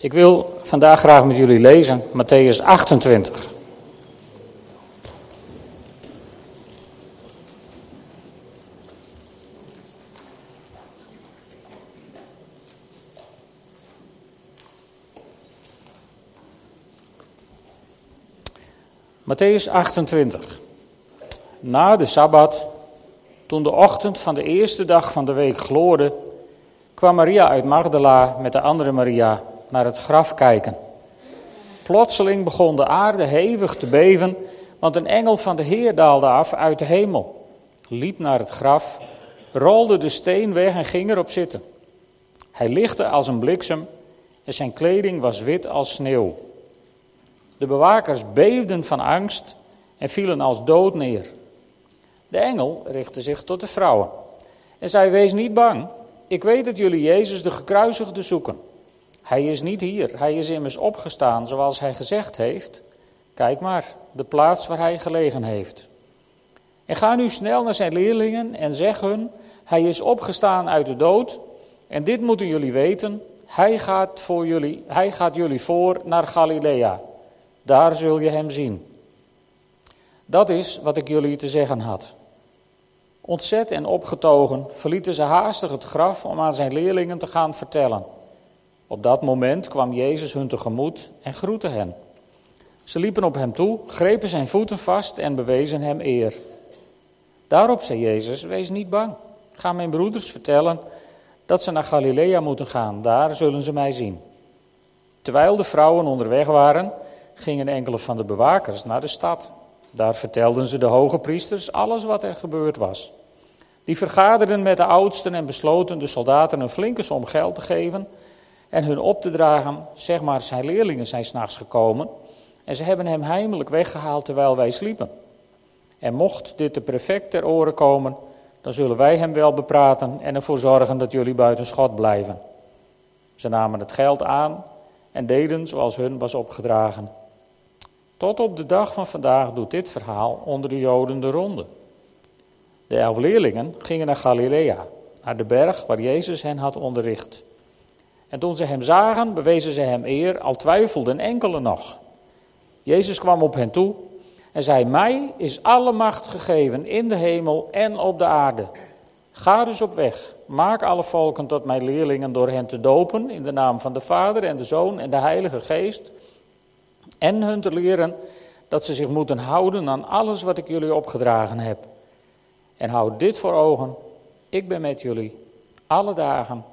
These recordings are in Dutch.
Ik wil vandaag graag met jullie lezen Matthäus 28. Matthäus 28. Na de Sabbat, toen de ochtend van de eerste dag van de week gloorde, kwam Maria uit Magdala met de andere Maria naar het graf kijken. Plotseling begon de aarde hevig te beven, want een engel van de Heer daalde af uit de hemel, liep naar het graf, rolde de steen weg en ging erop zitten. Hij lichtte als een bliksem en zijn kleding was wit als sneeuw. De bewakers beefden van angst en vielen als dood neer. De engel richtte zich tot de vrouwen en zei: Wees niet bang. Ik weet dat jullie Jezus de gekruisigde zoeken. Hij is niet hier, hij is immers opgestaan zoals hij gezegd heeft. Kijk maar, de plaats waar hij gelegen heeft. En ga nu snel naar zijn leerlingen en zeg hun: Hij is opgestaan uit de dood. En dit moeten jullie weten: hij gaat, voor jullie, hij gaat jullie voor naar Galilea. Daar zul je hem zien. Dat is wat ik jullie te zeggen had. Ontzet en opgetogen verlieten ze haastig het graf om aan zijn leerlingen te gaan vertellen. Op dat moment kwam Jezus hun tegemoet en groette hen. Ze liepen op hem toe, grepen zijn voeten vast en bewezen hem eer. Daarop zei Jezus: Wees niet bang. Ga mijn broeders vertellen dat ze naar Galilea moeten gaan. Daar zullen ze mij zien. Terwijl de vrouwen onderweg waren, gingen enkele van de bewakers naar de stad. Daar vertelden ze de hoge priesters alles wat er gebeurd was. Die vergaderden met de oudsten en besloten de soldaten een flinke som geld te geven en hun op te dragen. Zeg maar, zijn leerlingen zijn s'nachts gekomen en ze hebben hem heimelijk weggehaald terwijl wij sliepen. En mocht dit de prefect ter oren komen, dan zullen wij hem wel bepraten en ervoor zorgen dat jullie buiten schot blijven. Ze namen het geld aan en deden zoals hun was opgedragen. Tot op de dag van vandaag doet dit verhaal onder de Joden de ronde. De elf leerlingen gingen naar Galilea, naar de berg waar Jezus hen had onderricht. En toen ze hem zagen, bewezen ze hem eer, al twijfelden enkele nog. Jezus kwam op hen toe en zei: Mij is alle macht gegeven in de hemel en op de aarde. Ga dus op weg, maak alle volken tot mijn leerlingen door hen te dopen in de naam van de Vader en de Zoon en de Heilige Geest en hun te leren dat ze zich moeten houden aan alles wat ik jullie opgedragen heb. En houd dit voor ogen: ik ben met jullie alle dagen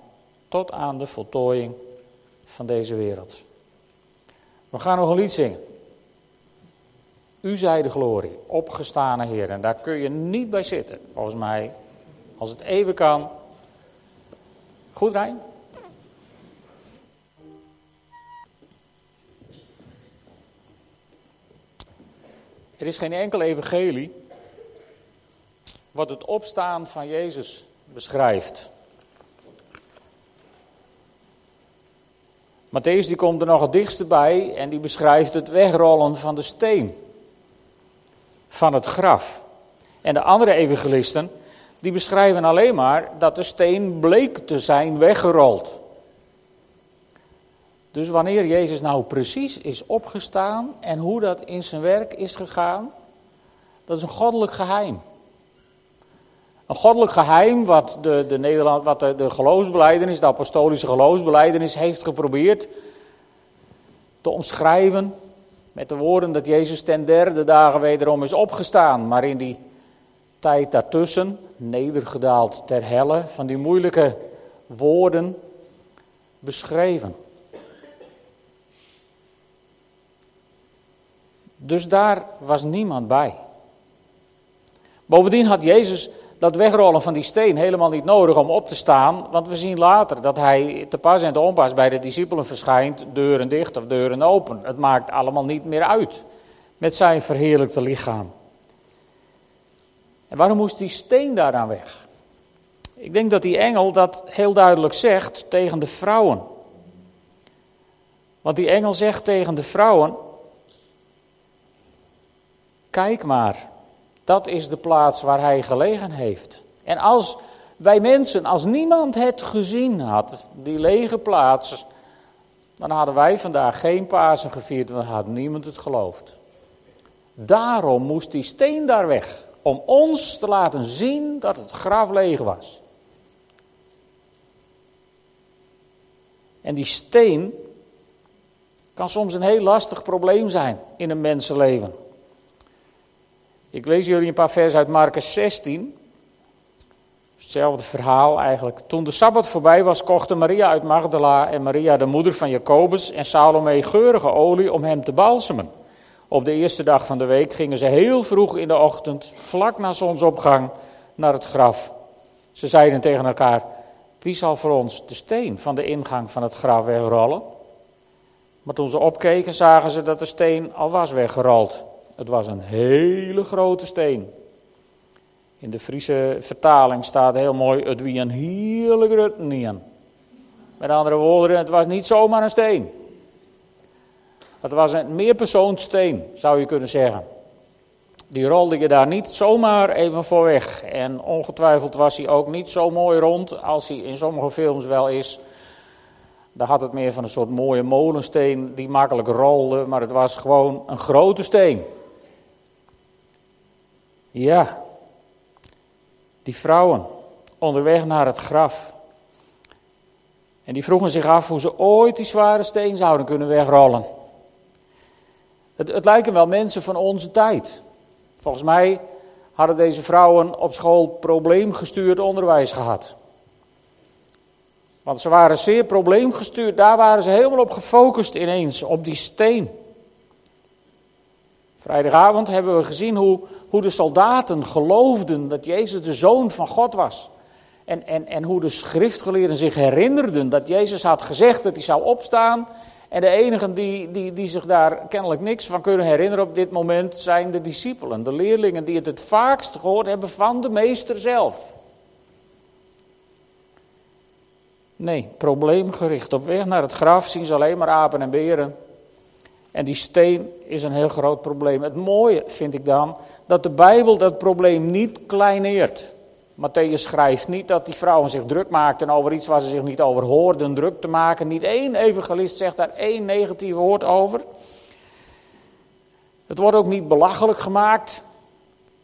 tot aan de voltooiing van deze wereld. We gaan nog een lied zingen. U zij de glorie, opgestane Heer. En daar kun je niet bij zitten, volgens mij. Als het even kan. Goed, Rijn? Er is geen enkel evangelie wat het opstaan van Jezus beschrijft. Matthäus die komt er nog het dichtst bij en die beschrijft het wegrollen van de steen. Van het graf. En de andere evangelisten die beschrijven alleen maar dat de steen bleek te zijn weggerold. Dus wanneer Jezus nou precies is opgestaan en hoe dat in zijn werk is gegaan, dat is een goddelijk geheim. Een goddelijk geheim wat de, de, Nederland, wat de, de geloofsbeleidenis, de apostolische geloofsbeleidenis heeft geprobeerd te omschrijven met de woorden dat Jezus ten derde dagen wederom is opgestaan. Maar in die tijd daartussen, nedergedaald ter helle, van die moeilijke woorden beschreven. Dus daar was niemand bij. Bovendien had Jezus dat wegrollen van die steen helemaal niet nodig om op te staan, want we zien later dat hij te pas en te onpas bij de discipelen verschijnt, deuren dicht of deuren open. Het maakt allemaal niet meer uit met zijn verheerlijkte lichaam. En waarom moest die steen daaraan weg? Ik denk dat die engel dat heel duidelijk zegt tegen de vrouwen. Want die engel zegt tegen de vrouwen: Kijk maar, dat is de plaats waar hij gelegen heeft. En als wij mensen, als niemand het gezien had, die lege plaats, dan hadden wij vandaag geen Pasen gevierd, want had niemand het geloofd. Daarom moest die steen daar weg, om ons te laten zien dat het graf leeg was. En die steen kan soms een heel lastig probleem zijn in een mensenleven. Ik lees jullie een paar vers uit Marcus 16. Hetzelfde verhaal eigenlijk. Toen de Sabbat voorbij was, kochten Maria uit Magdala en Maria, de moeder van Jacobus, en Salome geurige olie om hem te balsemen. Op de eerste dag van de week gingen ze heel vroeg in de ochtend, vlak na zonsopgang, naar het graf. Ze zeiden tegen elkaar: Wie zal voor ons de steen van de ingang van het graf wegrollen? Maar toen ze opkeken, zagen ze dat de steen al was weggerold. Het was een hele grote steen. In de Friese vertaling staat heel mooi: Het wie een heerlijk rutnien. Met andere woorden, het was niet zomaar een steen. Het was een meerpersoonsteen, zou je kunnen zeggen. Die rolde je daar niet zomaar even voor weg. En ongetwijfeld was hij ook niet zo mooi rond als hij in sommige films wel is. Daar had het meer van een soort mooie molensteen die makkelijk rolde, maar het was gewoon een grote steen. Ja, die vrouwen onderweg naar het graf. En die vroegen zich af hoe ze ooit die zware steen zouden kunnen wegrollen. Het, het lijken wel mensen van onze tijd. Volgens mij hadden deze vrouwen op school probleemgestuurd onderwijs gehad. Want ze waren zeer probleemgestuurd, daar waren ze helemaal op gefocust ineens, op die steen. Vrijdagavond hebben we gezien hoe, hoe de soldaten geloofden dat Jezus de zoon van God was. En, en, en hoe de schriftgeleerden zich herinnerden dat Jezus had gezegd dat hij zou opstaan en de enigen die, die, die zich daar kennelijk niks van kunnen herinneren op dit moment zijn de discipelen, de leerlingen die het het vaakst gehoord hebben van de meester zelf. Nee, probleemgericht. Op weg naar het graf zien ze alleen maar apen en beren. En die steen is een heel groot probleem. Het mooie vind ik dan dat de Bijbel dat probleem niet kleineert. Matthäus schrijft niet dat die vrouwen zich druk maakten over iets waar ze zich niet over hoorden druk te maken. Niet één evangelist zegt daar één negatief woord over. Het wordt ook niet belachelijk gemaakt.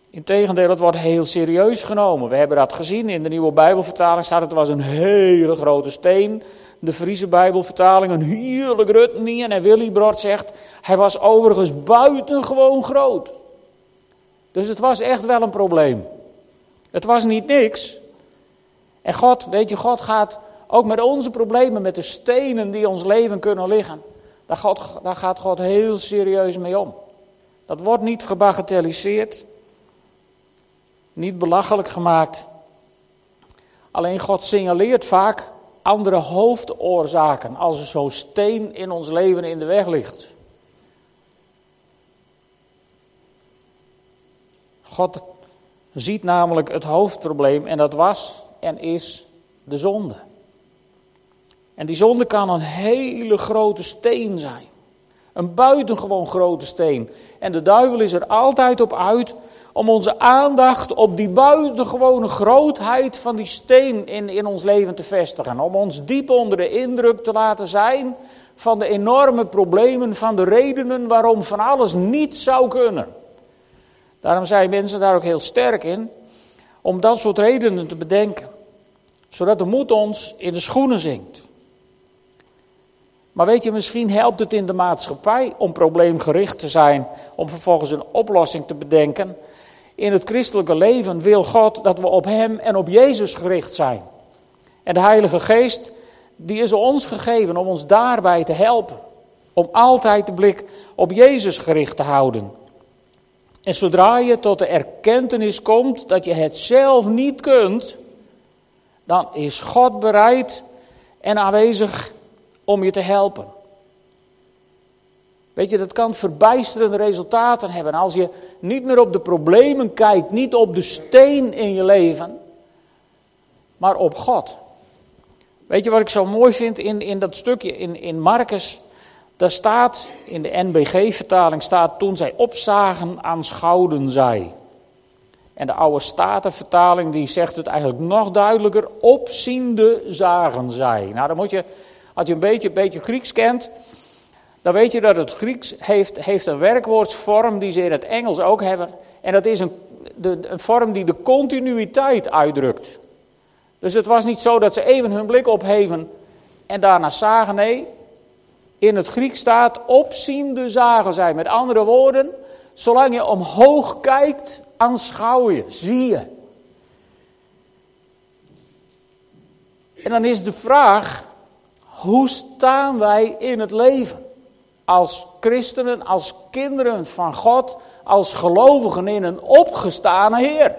Integendeel, het wordt heel serieus genomen. We hebben dat gezien in de nieuwe Bijbelvertaling. Staat het was een hele grote steen. De Friese Bijbelvertaling een heerlijk rutnie. En Willy Brod zegt, hij was overigens buitengewoon groot. Dus het was echt wel een probleem. Het was niet niks. En God, weet je, God gaat ook met onze problemen, met de stenen die ons leven kunnen liggen. Daar, God, daar gaat God heel serieus mee om. Dat wordt niet gebagatelliseerd, niet belachelijk gemaakt. Alleen God signaleert vaak andere hoofdoorzaken als er zo'n steen in ons leven in de weg ligt. God ziet namelijk het hoofdprobleem en dat was en is de zonde. En die zonde kan een hele grote steen zijn. Een buitengewoon grote steen. En de duivel is er altijd op uit om onze aandacht op die buitengewone grootheid van die steen in, in ons leven te vestigen. Om ons diep onder de indruk te laten zijn van de enorme problemen, van de redenen waarom van alles niet zou kunnen. Daarom zijn mensen daar ook heel sterk in, om dat soort redenen te bedenken. Zodat de moed ons in de schoenen zinkt. Maar weet je, misschien helpt het in de maatschappij om probleemgericht te zijn, om vervolgens een oplossing te bedenken. In het christelijke leven wil God dat we op Hem en op Jezus gericht zijn. En de Heilige Geest, die is ons gegeven om ons daarbij te helpen. Om altijd de blik op Jezus gericht te houden. En zodra je tot de erkentenis komt dat je het zelf niet kunt, dan is God bereid en aanwezig om je te helpen. Weet je, dat kan verbijsterende resultaten hebben als je niet meer op de problemen kijkt, niet op de steen in je leven, maar op God. Weet je wat ik zo mooi vind in, in dat stukje in, in Marcus? Daar staat, in de NBG-vertaling staat, toen zij opzagen, aanschouwden zij. En de oude Statenvertaling die zegt het eigenlijk nog duidelijker, opziende zagen zij. Nou, dan moet je Als je een beetje, een beetje Grieks kent, dan weet je dat het Grieks heeft, heeft een werkwoordsvorm die ze in het Engels ook hebben. En dat is een, de, een vorm die de continuïteit uitdrukt. Dus het was niet zo dat ze even hun blik opheven en daarna zagen. Nee, in het Grieks staat opziende zagen zij. Met andere woorden, zolang je omhoog kijkt, aanschouw je, zie je. En dan is de vraag, hoe staan wij in het leven? Als christenen, als kinderen van God, als gelovigen in een opgestane Heer.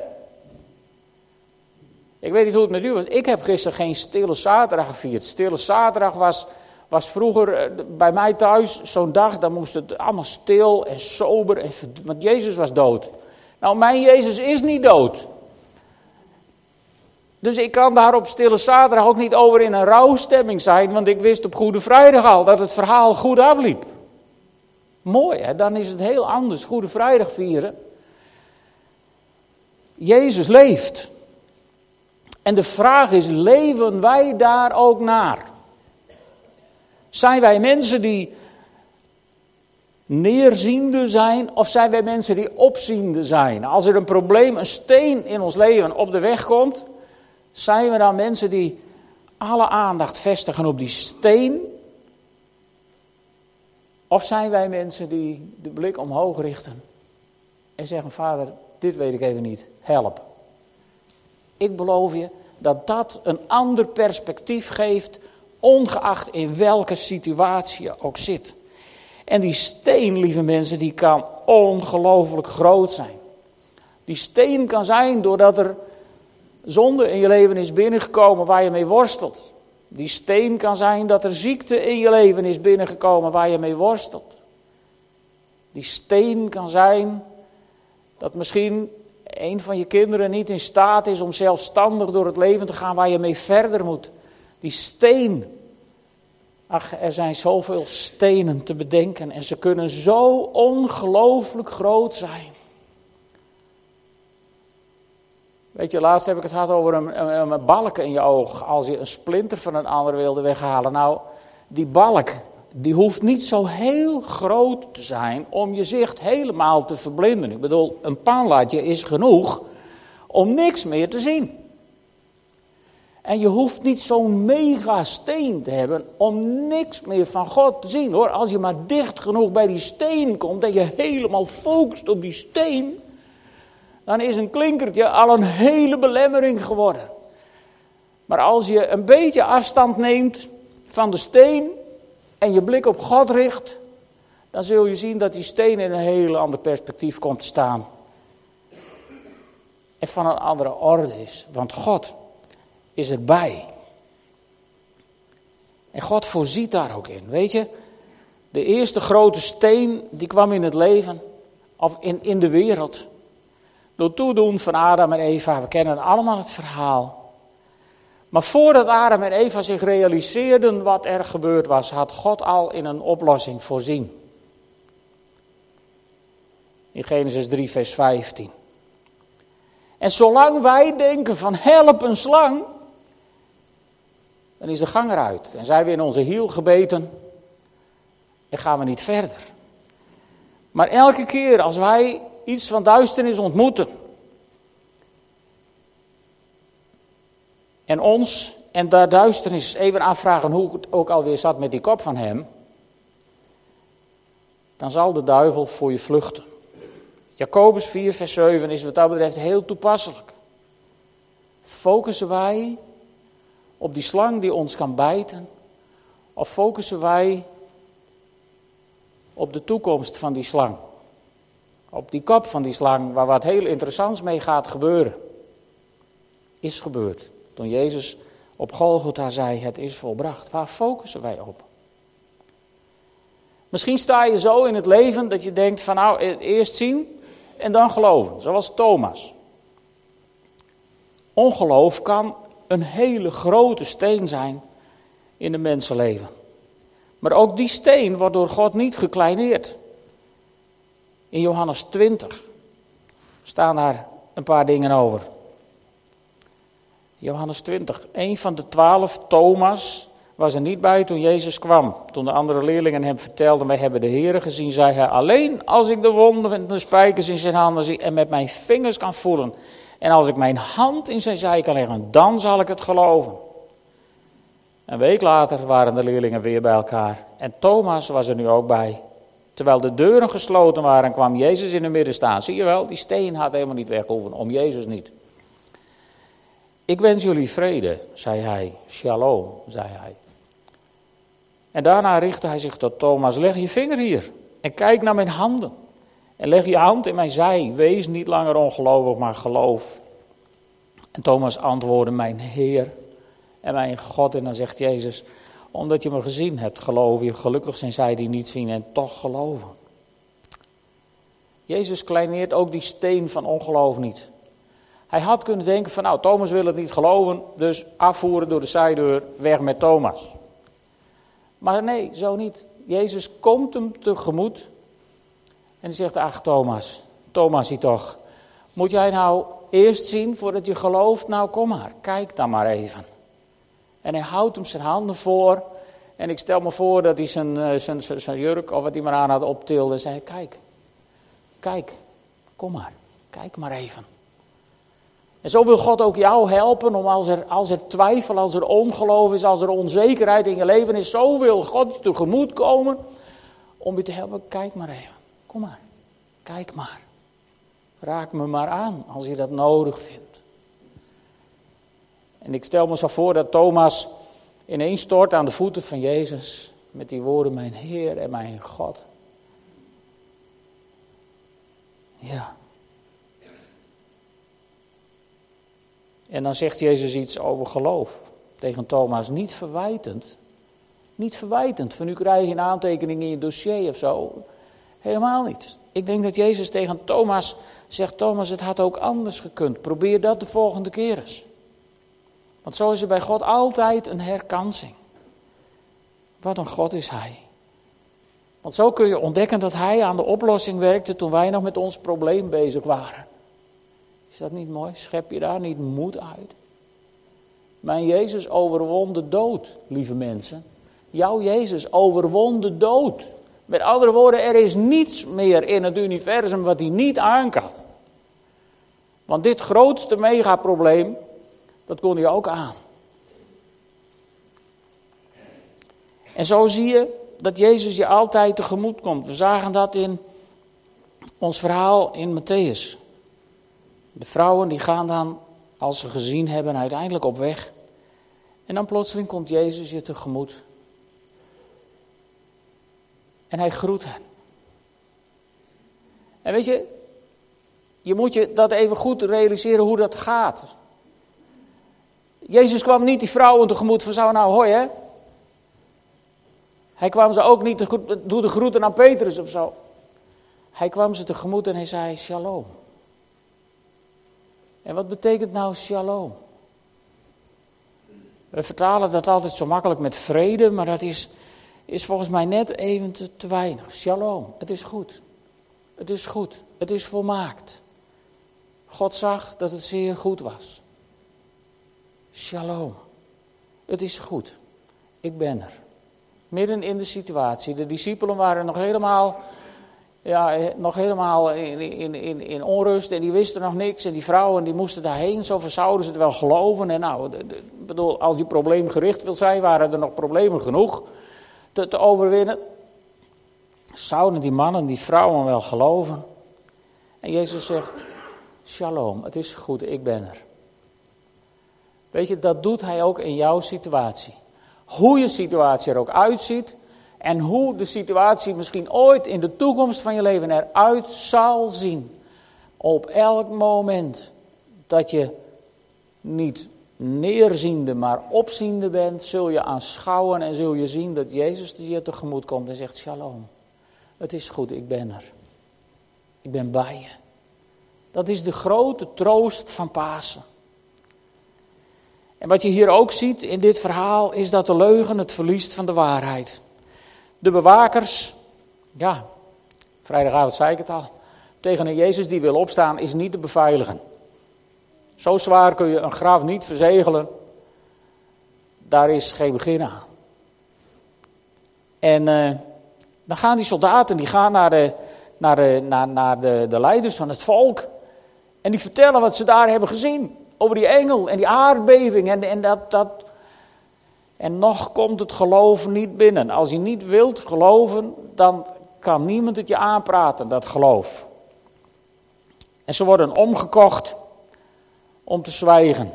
Ik weet niet hoe het met u was. Ik heb gisteren geen stille zaterdag gevierd. Stille zaterdag was, was vroeger eh, bij mij thuis zo'n dag, dan moest het allemaal stil en sober. En, want Jezus was dood. Nou, mijn Jezus is niet dood. Dus ik kan daar op Stille Zaterdag ook niet over in een rouwstemming zijn, want ik wist op Goede Vrijdag al dat het verhaal goed afliep. Mooi, dan is het heel anders. Goede Vrijdag vieren. Jezus leeft. En de vraag is, leven wij daar ook naar? Zijn wij mensen die neerziende zijn of zijn wij mensen die opziende zijn? Als er een probleem, een steen in ons leven op de weg komt, zijn we dan mensen die alle aandacht vestigen op die steen? Of zijn wij mensen die de blik omhoog richten en zeggen: Vader, dit weet ik even niet, help. Ik beloof je dat dat een ander perspectief geeft, ongeacht in welke situatie je ook zit. En die steen, lieve mensen, die kan ongelooflijk groot zijn. Die steen kan zijn doordat er zonde in je leven is binnengekomen waar je mee worstelt. Die steen kan zijn dat er ziekte in je leven is binnengekomen waar je mee worstelt. Die steen kan zijn dat misschien een van je kinderen niet in staat is om zelfstandig door het leven te gaan waar je mee verder moet. Die steen. Ach, er zijn zoveel stenen te bedenken en ze kunnen zo ongelooflijk groot zijn. Weet je, laatst heb ik het gehad over een, een, een, balk in je oog. Als je een splinter van een ander wilde weghalen. Nou, die balk, die hoeft niet zo heel groot te zijn om je zicht helemaal te verblinden. Ik bedoel, een paanlaatje is genoeg om niks meer te zien. En je hoeft niet zo'n mega steen te hebben om niks meer van God te zien hoor. Als je maar dicht genoeg bij die steen komt en je helemaal focust op die steen, dan is een klinkertje al een hele belemmering geworden. Maar als je een beetje afstand neemt van de steen en je blik op God richt, dan zul je zien dat die steen in een heel ander perspectief komt te staan. En van een andere orde is. Want God is erbij. En God voorziet daar ook in. Weet je, de eerste grote steen die kwam in het leven, of in, in de wereld, door toedoen van Adam en Eva. We kennen allemaal het verhaal. Maar voordat Adam en Eva zich realiseerden wat er gebeurd was, had God al in een oplossing voorzien. In Genesis 3, vers 15. En zolang wij denken van help een slang, dan is de gang eruit. En zijn we in onze hiel gebeten en gaan we niet verder. Maar elke keer als wij iets van duisternis ontmoeten. En ons en daar duisternis even afvragen hoe het ook alweer zat met die kop van hem. Dan zal de duivel voor je vluchten. Jacobus 4, vers 7 is wat dat betreft heel toepasselijk. Focussen wij op die slang die ons kan bijten? Of focussen wij op de toekomst van die slang? Op die kop van die slang, waar wat heel interessants mee gaat gebeuren. Is gebeurd. Toen Jezus op Golgotha zei, het is volbracht. Waar focussen wij op? Misschien sta je zo in het leven dat je denkt van nou, e- eerst zien en dan geloven. Zoals Thomas. Ongeloof kan een hele grote steen zijn in een mensenleven. Maar ook die steen wordt door God niet gekleineerd. In Johannes 20 staan daar een paar dingen over. Johannes 20, een van de twaalf, Thomas, was er niet bij toen Jezus kwam. Toen de andere leerlingen hem vertelden, wij hebben de Heer gezien, zei hij, alleen als ik de wonden van de spijkers in zijn handen zie en met mijn vingers kan voelen. En als ik mijn hand in zijn zij kan leggen, dan zal ik het geloven. Een week later waren de leerlingen weer bij elkaar en Thomas was er nu ook bij. Terwijl de deuren gesloten waren, kwam Jezus in het midden staan. Zie je wel, die steen had helemaal niet weggehoeven, om Jezus niet. Ik wens jullie vrede, zei hij. Shalom, zei hij. En daarna richtte hij zich tot Thomas: Leg je vinger hier en kijk naar mijn handen. En leg je hand in mijn zij. Wees niet langer ongelovig, maar geloof. En Thomas antwoordde: Mijn Heer en mijn God. En dan zegt Jezus: Omdat je me gezien hebt, geloof je. Gelukkig zijn zij die niet zien en toch geloven. Jezus kleineert ook die steen van ongeloof niet. Hij had kunnen denken van nou, Thomas wil het niet geloven, dus afvoeren door de zijdeur, weg met Thomas. Maar nee, zo niet. Jezus komt hem tegemoet en zegt, ach Thomas, Thomas hij toch, moet jij nou eerst zien voordat je gelooft? Nou kom maar, kijk dan maar even. En hij houdt hem zijn handen voor en ik stel me voor dat hij zijn, eh, zijn, zijn, zijn jurk of wat hij maar aan had optilde en zei, kijk, kijk, kom maar, kijk maar even. En zo wil God ook jou helpen om als er, als er twijfel, als er ongeloof is, als er onzekerheid in je leven is, zo wil God je tegemoet komen om je te helpen. Kijk maar even, kom maar, kijk maar. Raak me maar aan als je dat nodig vindt. En ik stel me zo voor dat Thomas ineens stort aan de voeten van Jezus met die woorden, mijn Heer en mijn God. Ja. En dan zegt Jezus iets over geloof. Tegen Thomas, niet verwijtend. Niet verwijtend, van nu krijg je een aantekening in je dossier of zo. Helemaal niet. Ik denk dat Jezus tegen Thomas zegt, Thomas, het had ook anders gekund. Probeer dat de volgende keer eens. Want zo is er bij God altijd een herkansing. Wat een God is Hij. Want zo kun je ontdekken dat Hij aan de oplossing werkte toen wij nog met ons probleem bezig waren. Is dat niet mooi? Schep je daar niet moed uit? Mijn Jezus overwon de dood, lieve mensen. Jouw Jezus overwon de dood. Met andere woorden, er is niets meer in het universum wat hij niet aan kan. Want dit grootste megaprobleem, dat kon hij ook aan. En zo zie je dat Jezus je altijd tegemoet komt. We zagen dat in ons verhaal in Matthäus. De vrouwen die gaan dan, als ze gezien hebben, uiteindelijk op weg. En dan plotseling komt Jezus je tegemoet. En hij groet hen. En weet je, je moet je dat even goed realiseren hoe dat gaat. Jezus kwam niet die vrouwen tegemoet van zo nou hoi hè. Hij kwam ze ook niet doe de groeten aan Petrus of zo. Hij kwam ze tegemoet en hij zei shalom. En wat betekent nou shalom? We vertalen dat altijd zo makkelijk met vrede, maar dat is, is volgens mij net even te, te weinig. Shalom, het is goed. Het is goed. Het is volmaakt. God zag dat het zeer goed was. Shalom. Het is goed. Ik ben er. Midden in de situatie. De discipelen waren nog helemaal ja, nog helemaal in, in, in, in onrust en die wisten nog niks. En die vrouwen die moesten daarheen, zo zouden ze het wel geloven. En nou, bedoel, als je probleemgericht wil zijn, waren er nog problemen genoeg te, te overwinnen. Zouden die mannen, die vrouwen wel geloven? En Jezus zegt, shalom, het is goed, ik ben er. Weet je, dat doet hij ook in jouw situatie. Hoe je situatie er ook uitziet, en hoe de situatie misschien ooit in de toekomst van je leven eruit zal zien. Op elk moment dat je niet neerziende, maar opziende bent, zul je aanschouwen en zul je zien dat Jezus je tegemoet komt en zegt: Shalom. Het is goed, ik ben er. Ik ben bij je. Dat is de grote troost van Pasen. En wat je hier ook ziet in dit verhaal is dat de leugen het verliest van de waarheid. De bewakers, ja, vrijdagavond zei ik het al, tegen een Jezus die wil opstaan is niet te beveiligen. Zo zwaar kun je een graf niet verzegelen. Daar is geen begin aan. En uh, dan gaan die soldaten die gaan naar, de, naar, de, naar, naar de, de leiders van het volk. En die vertellen wat ze daar hebben gezien. Over die engel en die aardbeving. En, en, dat, dat... en nog komt het geloof niet binnen. Als je niet wilt geloven, dan kan niemand het je aanpraten, dat geloof. En ze worden omgekocht om te zwijgen.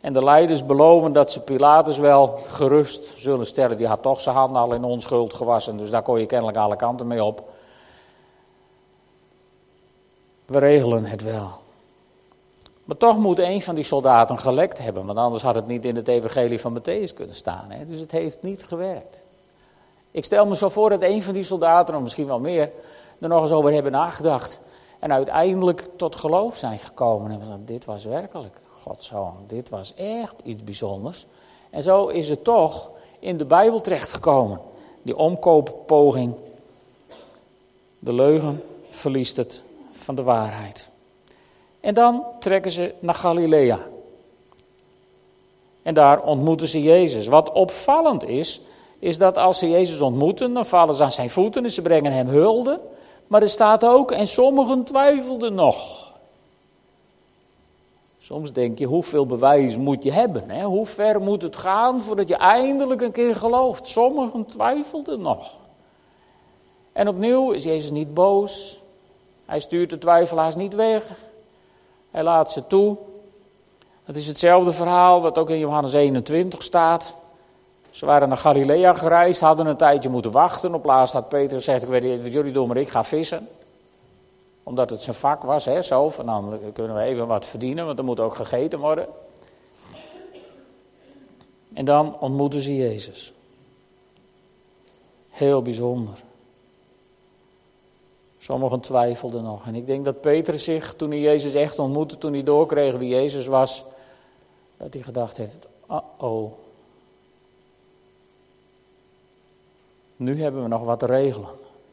En de leiders beloven dat ze Pilatus wel gerust zullen stellen. Die had toch zijn handen al in onschuld gewassen, dus daar kon je kennelijk alle kanten mee op. We regelen het wel. Maar toch moet een van die soldaten gelekt hebben, want anders had het niet in het evangelie van Matthäus kunnen staan. Hè? Dus het heeft niet gewerkt. Ik stel me zo voor dat een van die soldaten, of misschien wel meer, er nog eens over hebben nagedacht. En uiteindelijk tot geloof zijn gekomen. En gezegd, dit was werkelijk Godzoon. Dit was echt iets bijzonders. En zo is het toch in de Bijbel terechtgekomen. Die omkooppoging. De leugen verliest het van de waarheid. En dan trekken ze naar Galilea. En daar ontmoeten ze Jezus. Wat opvallend is, is dat als ze Jezus ontmoeten, dan vallen ze aan zijn voeten en ze brengen hem hulde. Maar er staat ook, en sommigen twijfelden nog. Soms denk je, hoeveel bewijs moet je hebben? Hè? Hoe ver moet het gaan voordat je eindelijk een keer gelooft? Sommigen twijfelden nog. En opnieuw is Jezus niet boos. Hij stuurt de twijfelaars niet weg. Hij laat ze toe. Het is hetzelfde verhaal wat ook in Johannes 21 staat. Ze waren naar Galilea gereisd, hadden een tijdje moeten wachten. Op laatst had Peter gezegd, ik weet niet wat jullie doen, maar ik ga vissen. Omdat het zijn vak was, hè, zo. Van dan kunnen we even wat verdienen, want er moet ook gegeten worden. En dan ontmoeten ze Jezus. Heel bijzonder. Sommigen twijfelden nog. En ik denk dat Peter zich, toen hij Jezus echt ontmoette, toen hij doorkreeg wie Jezus was, dat hij gedacht heeft, oh Nu hebben we nog wat te regelen.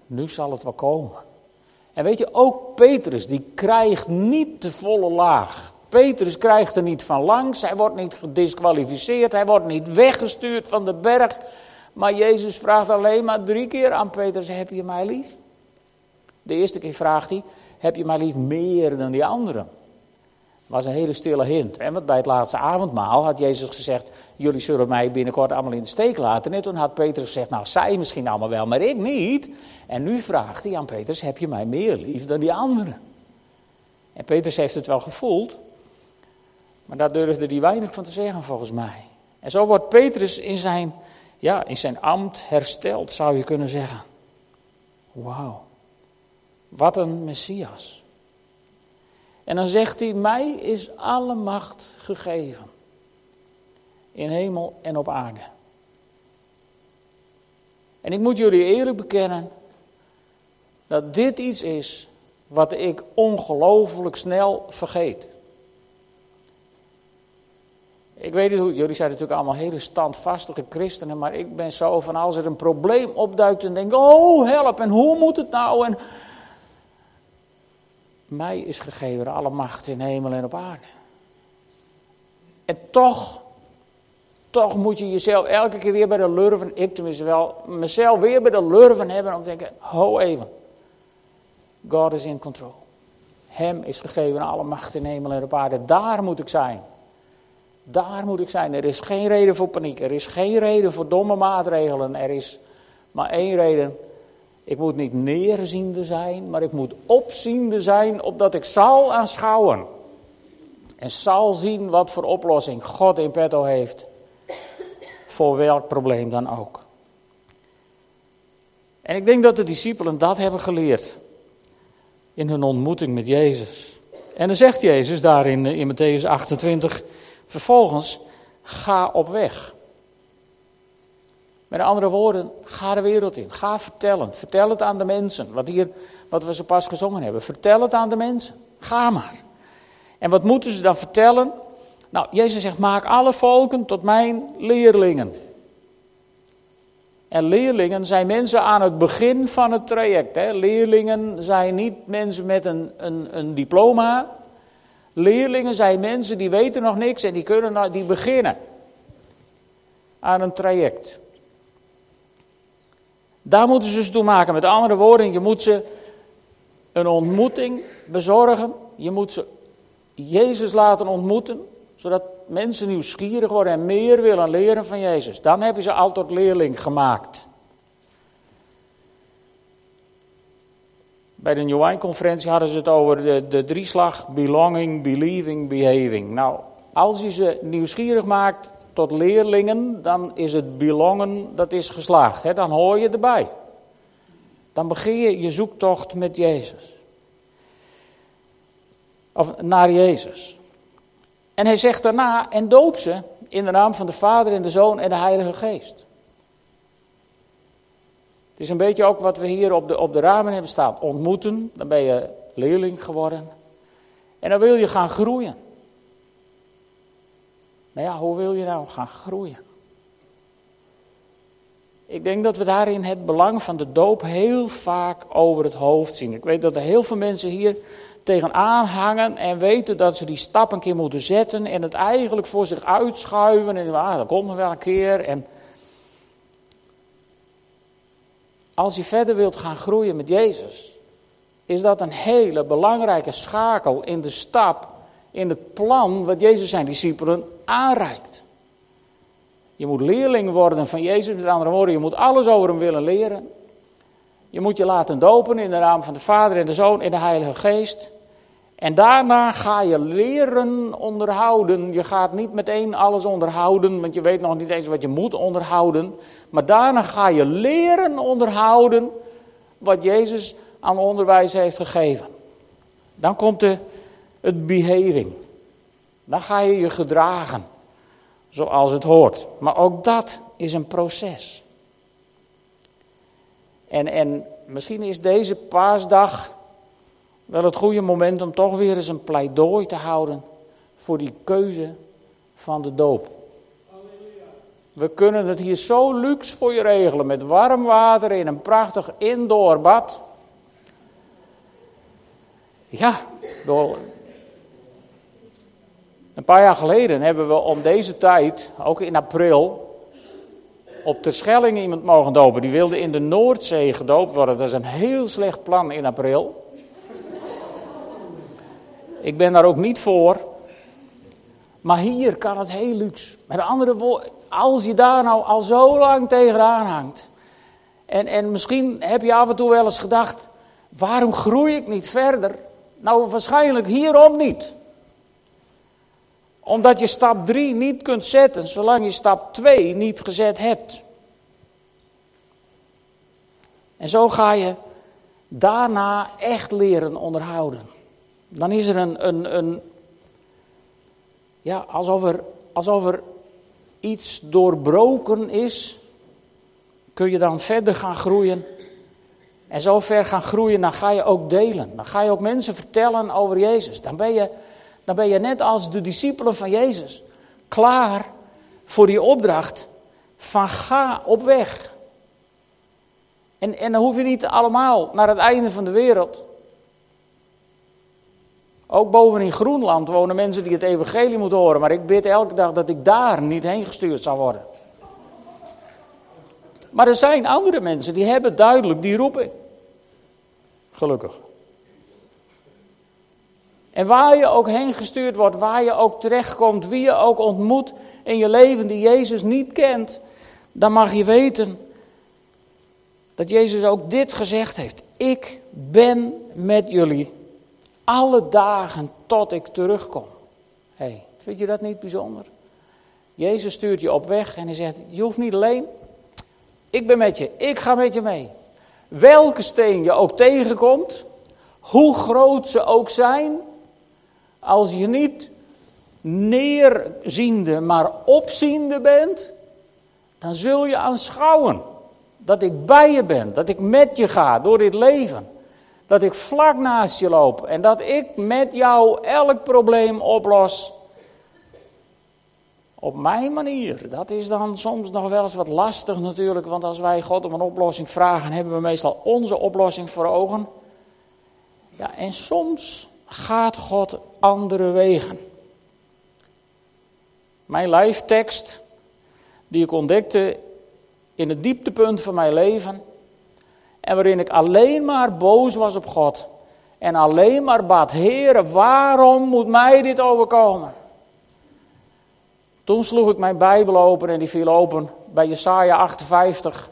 Nu zal het wel komen. En weet je, ook Petrus, die krijgt niet de volle laag. Petrus krijgt er niet van langs, hij wordt niet gedisqualificeerd, hij wordt niet weggestuurd van de berg. Maar Jezus vraagt alleen maar drie keer aan Petrus, heb je mij lief? De eerste keer vraagt hij, heb je mij lief meer dan die anderen? was een hele stille hint. En want bij het laatste avondmaal had Jezus gezegd: Jullie zullen mij binnenkort allemaal in de steek laten. En toen had Petrus gezegd: Nou, zij misschien allemaal wel, maar ik niet. En nu vraagt hij aan Petrus: Heb je mij meer lief dan die anderen? En Petrus heeft het wel gevoeld, maar daar durfde hij weinig van te zeggen, volgens mij. En zo wordt Petrus in zijn, ja, in zijn ambt hersteld, zou je kunnen zeggen. Wauw, wat een messias. En dan zegt hij, mij is alle macht gegeven. In hemel en op aarde. En ik moet jullie eerlijk bekennen dat dit iets is wat ik ongelooflijk snel vergeet. Ik weet niet hoe, jullie zijn natuurlijk allemaal hele standvastige christenen, maar ik ben zo van als er een probleem opduikt en denk, oh help, en hoe moet het nou? En mij is gegeven alle macht in hemel en op aarde. En toch, toch moet je jezelf elke keer weer bij de lurven, ik tenminste wel, mezelf weer bij de lurven hebben om te denken, ho even. God is in control. Hem is gegeven alle macht in hemel en op aarde. Daar moet ik zijn. Daar moet ik zijn. Er is geen reden voor paniek. Er is geen reden voor domme maatregelen. Er is maar één reden. Ik moet niet neerziende zijn, maar ik moet opziende zijn, opdat ik zal aanschouwen. En zal zien wat voor oplossing God in petto heeft. Voor welk probleem dan ook. En ik denk dat de discipelen dat hebben geleerd. In hun ontmoeting met Jezus. En dan zegt Jezus daar in, in Matthäus 28, vervolgens, ga op weg. Met andere woorden, ga de wereld in. Ga vertellen. Vertel het aan de mensen. Wat, hier, wat we zo pas gezongen hebben. Vertel het aan de mensen. Ga maar. En wat moeten ze dan vertellen? Nou, Jezus zegt: maak alle volken tot mijn leerlingen. En leerlingen zijn mensen aan het begin van het traject. Hè. Leerlingen zijn niet mensen met een, een, een diploma. Leerlingen zijn mensen die weten nog niks en die, kunnen, die beginnen aan een traject. Daar moeten ze ze toe maken. Met andere woorden, je moet ze een ontmoeting bezorgen. Je moet ze Jezus laten ontmoeten, zodat mensen nieuwsgierig worden en meer willen leren van Jezus. Dan heb je ze al tot leerling gemaakt. Bij de New Wine conferentie hadden ze het over de, de drieslag belonging, believing, behaving. Nou, als je ze nieuwsgierig maakt tot leerlingen, dan is het belongen, dat is geslaagd. Hè? Dan hoor je erbij. Dan begin je je zoektocht met Jezus. Of naar Jezus. En hij zegt daarna, en doop ze in de naam van de Vader en de Zoon en de Heilige Geest. Het is een beetje ook wat we hier op de, op de ramen hebben staan. Ontmoeten, dan ben je leerling geworden. En dan wil je gaan groeien. Nou ja, hoe wil je nou gaan groeien? Ik denk dat we daarin het belang van de doop heel vaak over het hoofd zien. Ik weet dat er heel veel mensen hier tegenaan hangen en weten dat ze die stap een keer moeten zetten en het eigenlijk voor zich uitschuiven en ah, dat komt nog wel een keer. En als je verder wilt gaan groeien met Jezus, is dat een hele belangrijke schakel in de stap, in het plan wat Jezus zijn discipelen aanreikt. Je moet leerling worden van Jezus, met andere woorden, je moet alles over hem willen leren. Je moet je laten dopen in de naam van de Vader en de Zoon en de Heilige Geest. En daarna ga je leren onderhouden. Je gaat niet meteen alles onderhouden, want je weet nog niet eens wat je moet onderhouden. Maar daarna ga je leren onderhouden wat Jezus aan onderwijs heeft gegeven. Dan komt de, het. Dan ga je je gedragen zoals het hoort. Maar ook dat is een proces. En, en misschien is deze paasdag wel het goede moment om toch weer eens een pleidooi te houden voor die keuze van de doop. We kunnen het hier zo luxe voor je regelen met warm water in een prachtig indoor bad. Ja, een paar jaar geleden hebben we om deze tijd, ook in april, op Terschelling iemand mogen dopen. Die wilde in de Noordzee gedoopt worden. Dat is een heel slecht plan in april. Ik ben daar ook niet voor. Maar hier kan het heel luxe. Met andere woorden, als je daar nou al zo lang tegenaan hangt. En, en misschien heb je af en toe wel eens gedacht: waarom groei ik niet verder? Nou, waarschijnlijk hierom niet. Omdat je stap 3 niet kunt zetten zolang je stap 2 niet gezet hebt. En zo ga je daarna echt leren onderhouden. Dan is er een, een, een ja, alsof er, alsof er iets doorbroken is, kun je dan verder gaan groeien. En zo ver gaan groeien, dan ga je ook delen. Dan ga je ook mensen vertellen over Jezus. Dan ben je, dan ben je net als de discipelen van Jezus klaar voor die opdracht van ga op weg. En, en dan hoef je niet allemaal naar het einde van de wereld. Ook boven in Groenland wonen mensen die het evangelie moeten horen. Maar ik bid elke dag dat ik daar niet heen gestuurd zal worden. Maar er zijn andere mensen die hebben duidelijk die roeping. Gelukkig. En waar je ook heen gestuurd wordt, waar je ook terechtkomt, wie je ook ontmoet in je leven die Jezus niet kent, dan mag je weten dat Jezus ook dit gezegd heeft. Ik ben met jullie alle dagen tot ik terugkom. hey, vind je dat niet bijzonder? Jezus stuurt je op weg en hij zegt: Je hoeft niet alleen. Ik ben met je, ik ga met je mee. Welke steen je ook tegenkomt, hoe groot ze ook zijn, als je niet neerziende, maar opziende bent, dan zul je aanschouwen dat ik bij je ben, dat ik met je ga door dit leven. Dat ik vlak naast je loop en dat ik met jou elk probleem oplos. Op mijn manier. Dat is dan soms nog wel eens wat lastig natuurlijk, want als wij God om een oplossing vragen, hebben we meestal onze oplossing voor ogen. Ja, en soms gaat God andere wegen. Mijn lijftekst, die ik ontdekte in het dieptepunt van mijn leven, En waarin ik alleen maar boos was op God. En alleen maar bad, Heer, waarom moet mij dit overkomen? Toen sloeg ik mijn Bijbel open en die viel open bij Jesaja 58.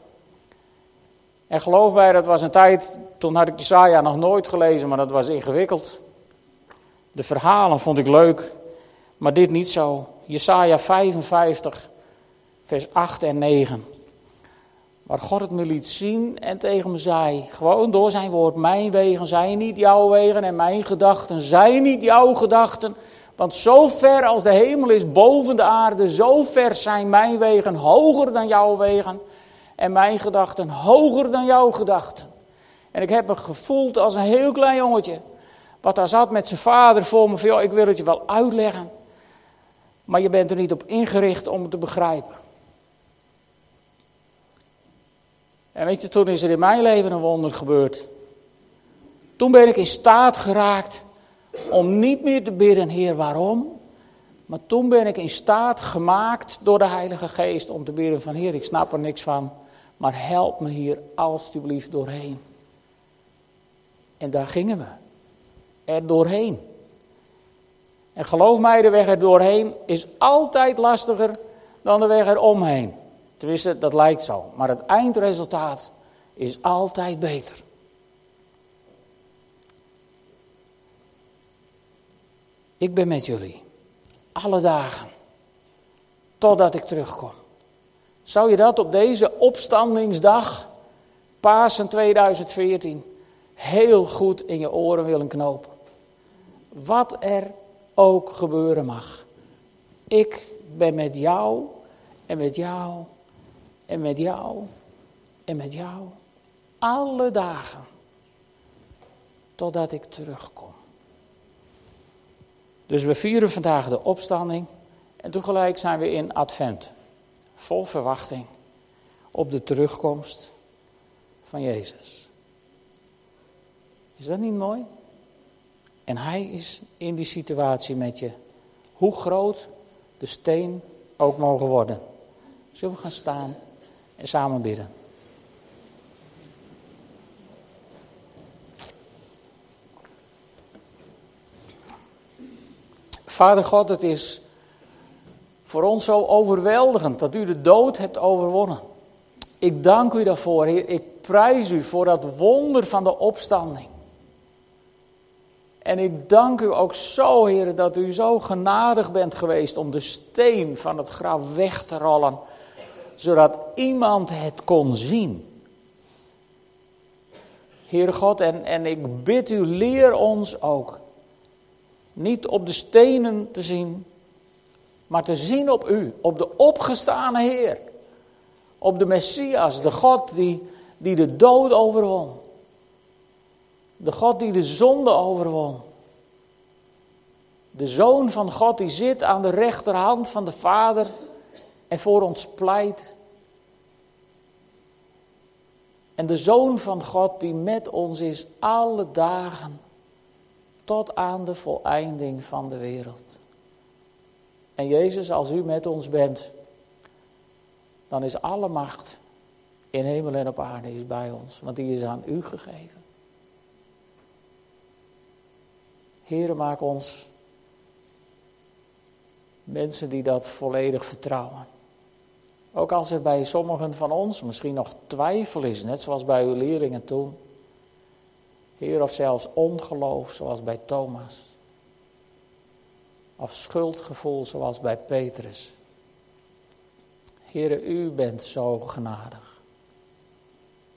En geloof mij, dat was een tijd, toen had ik Jesaja nog nooit gelezen, maar dat was ingewikkeld. De verhalen vond ik leuk, maar dit niet zo. Jesaja 55, vers 8 en 9. Waar God het me liet zien en tegen me zei, gewoon door zijn woord, mijn wegen zijn niet jouw wegen en mijn gedachten zijn niet jouw gedachten. Want zo ver als de hemel is boven de aarde, zo ver zijn mijn wegen hoger dan jouw wegen en mijn gedachten hoger dan jouw gedachten. En ik heb me gevoeld als een heel klein jongetje, wat daar zat met zijn vader voor me, van, ik wil het je wel uitleggen, maar je bent er niet op ingericht om het te begrijpen. En weet je, toen is er in mijn leven een wonder gebeurd. Toen ben ik in staat geraakt om niet meer te bidden, Heer, waarom? Maar toen ben ik in staat gemaakt door de Heilige Geest om te bidden van, Heer, ik snap er niks van, maar help me hier alstublieft doorheen. En daar gingen we. Er doorheen. En geloof mij, de weg er doorheen is altijd lastiger dan de weg er omheen. Tenminste, dat lijkt zo. Maar het eindresultaat is altijd beter. Ik ben met jullie. Alle dagen. Totdat ik terugkom. Zou je dat op deze opstandingsdag, Pasen 2014, heel goed in je oren willen knopen? Wat er ook gebeuren mag. Ik ben met jou en met jou en met jou en met jou. Alle dagen. Totdat ik terugkom. Dus we vieren vandaag de opstanding. En tegelijk zijn we in advent. Vol verwachting op de terugkomst van Jezus. Is dat niet mooi? En hij is in die situatie met je. Hoe groot de steen ook mogen worden. Zullen we gaan staan? en samen bidden. Vader God, het is voor ons zo overweldigend dat u de dood hebt overwonnen. Ik dank u daarvoor, Heer. Ik prijs u voor dat wonder van de opstanding. En ik dank u ook zo, Heer, dat u zo genadig bent geweest om de steen van het graf weg te rollen zodat iemand het kon zien. Heer God, en, en ik bid u, leer ons ook niet op de stenen te zien, maar te zien op u, op de opgestane Heer. Op de Messias, de God die, die de dood overwon. De God die de zonde overwon. De Zoon van God die zit aan de rechterhand van de Vader en voor ons pleit. En de Zoon van God die met ons is alle dagen tot aan de voleinding van de wereld. En Jezus, als u met ons bent, dan is alle macht in hemel en op aarde is bij ons, want die is aan u gegeven. Heren, maak ons mensen die dat volledig vertrouwen. Ook als er bij sommigen van ons misschien nog twijfel is, net zoals bij uw leerlingen toen. Heer, of zelfs ongeloof, zoals bij Thomas. Of schuldgevoel, zoals bij Petrus. Heer, u bent zo genadig.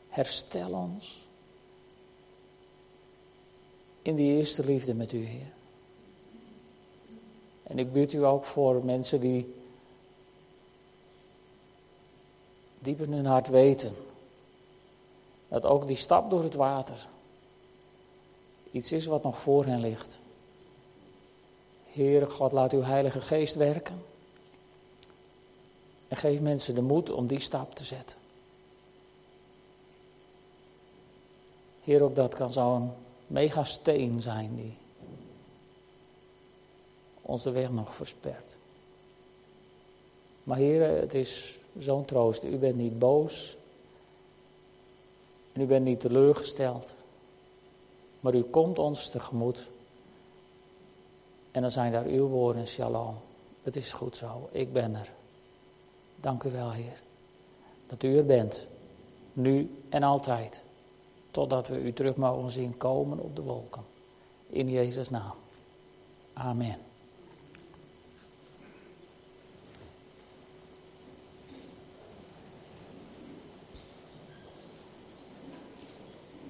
Herstel ons in die eerste liefde met u, Heer. En ik bid u ook voor mensen die diep in hun hart weten dat ook die stap door het water iets is wat nog voor hen ligt. Heere God, laat uw Heilige Geest werken. En geef mensen de moed om die stap te zetten. Heer, ook dat kan zo'n megasteen zijn die onze weg nog verspert. Maar Heer, het is zo'n troost. U bent niet boos. En u bent niet teleurgesteld. Maar u komt ons tegemoet. En dan zijn daar uw woorden, shalom. Het is goed zo, ik ben er. Dank u wel, Heer. Dat u er bent, nu en altijd. Totdat we u terug mogen zien komen op de wolken. In Jezus' naam. Amen.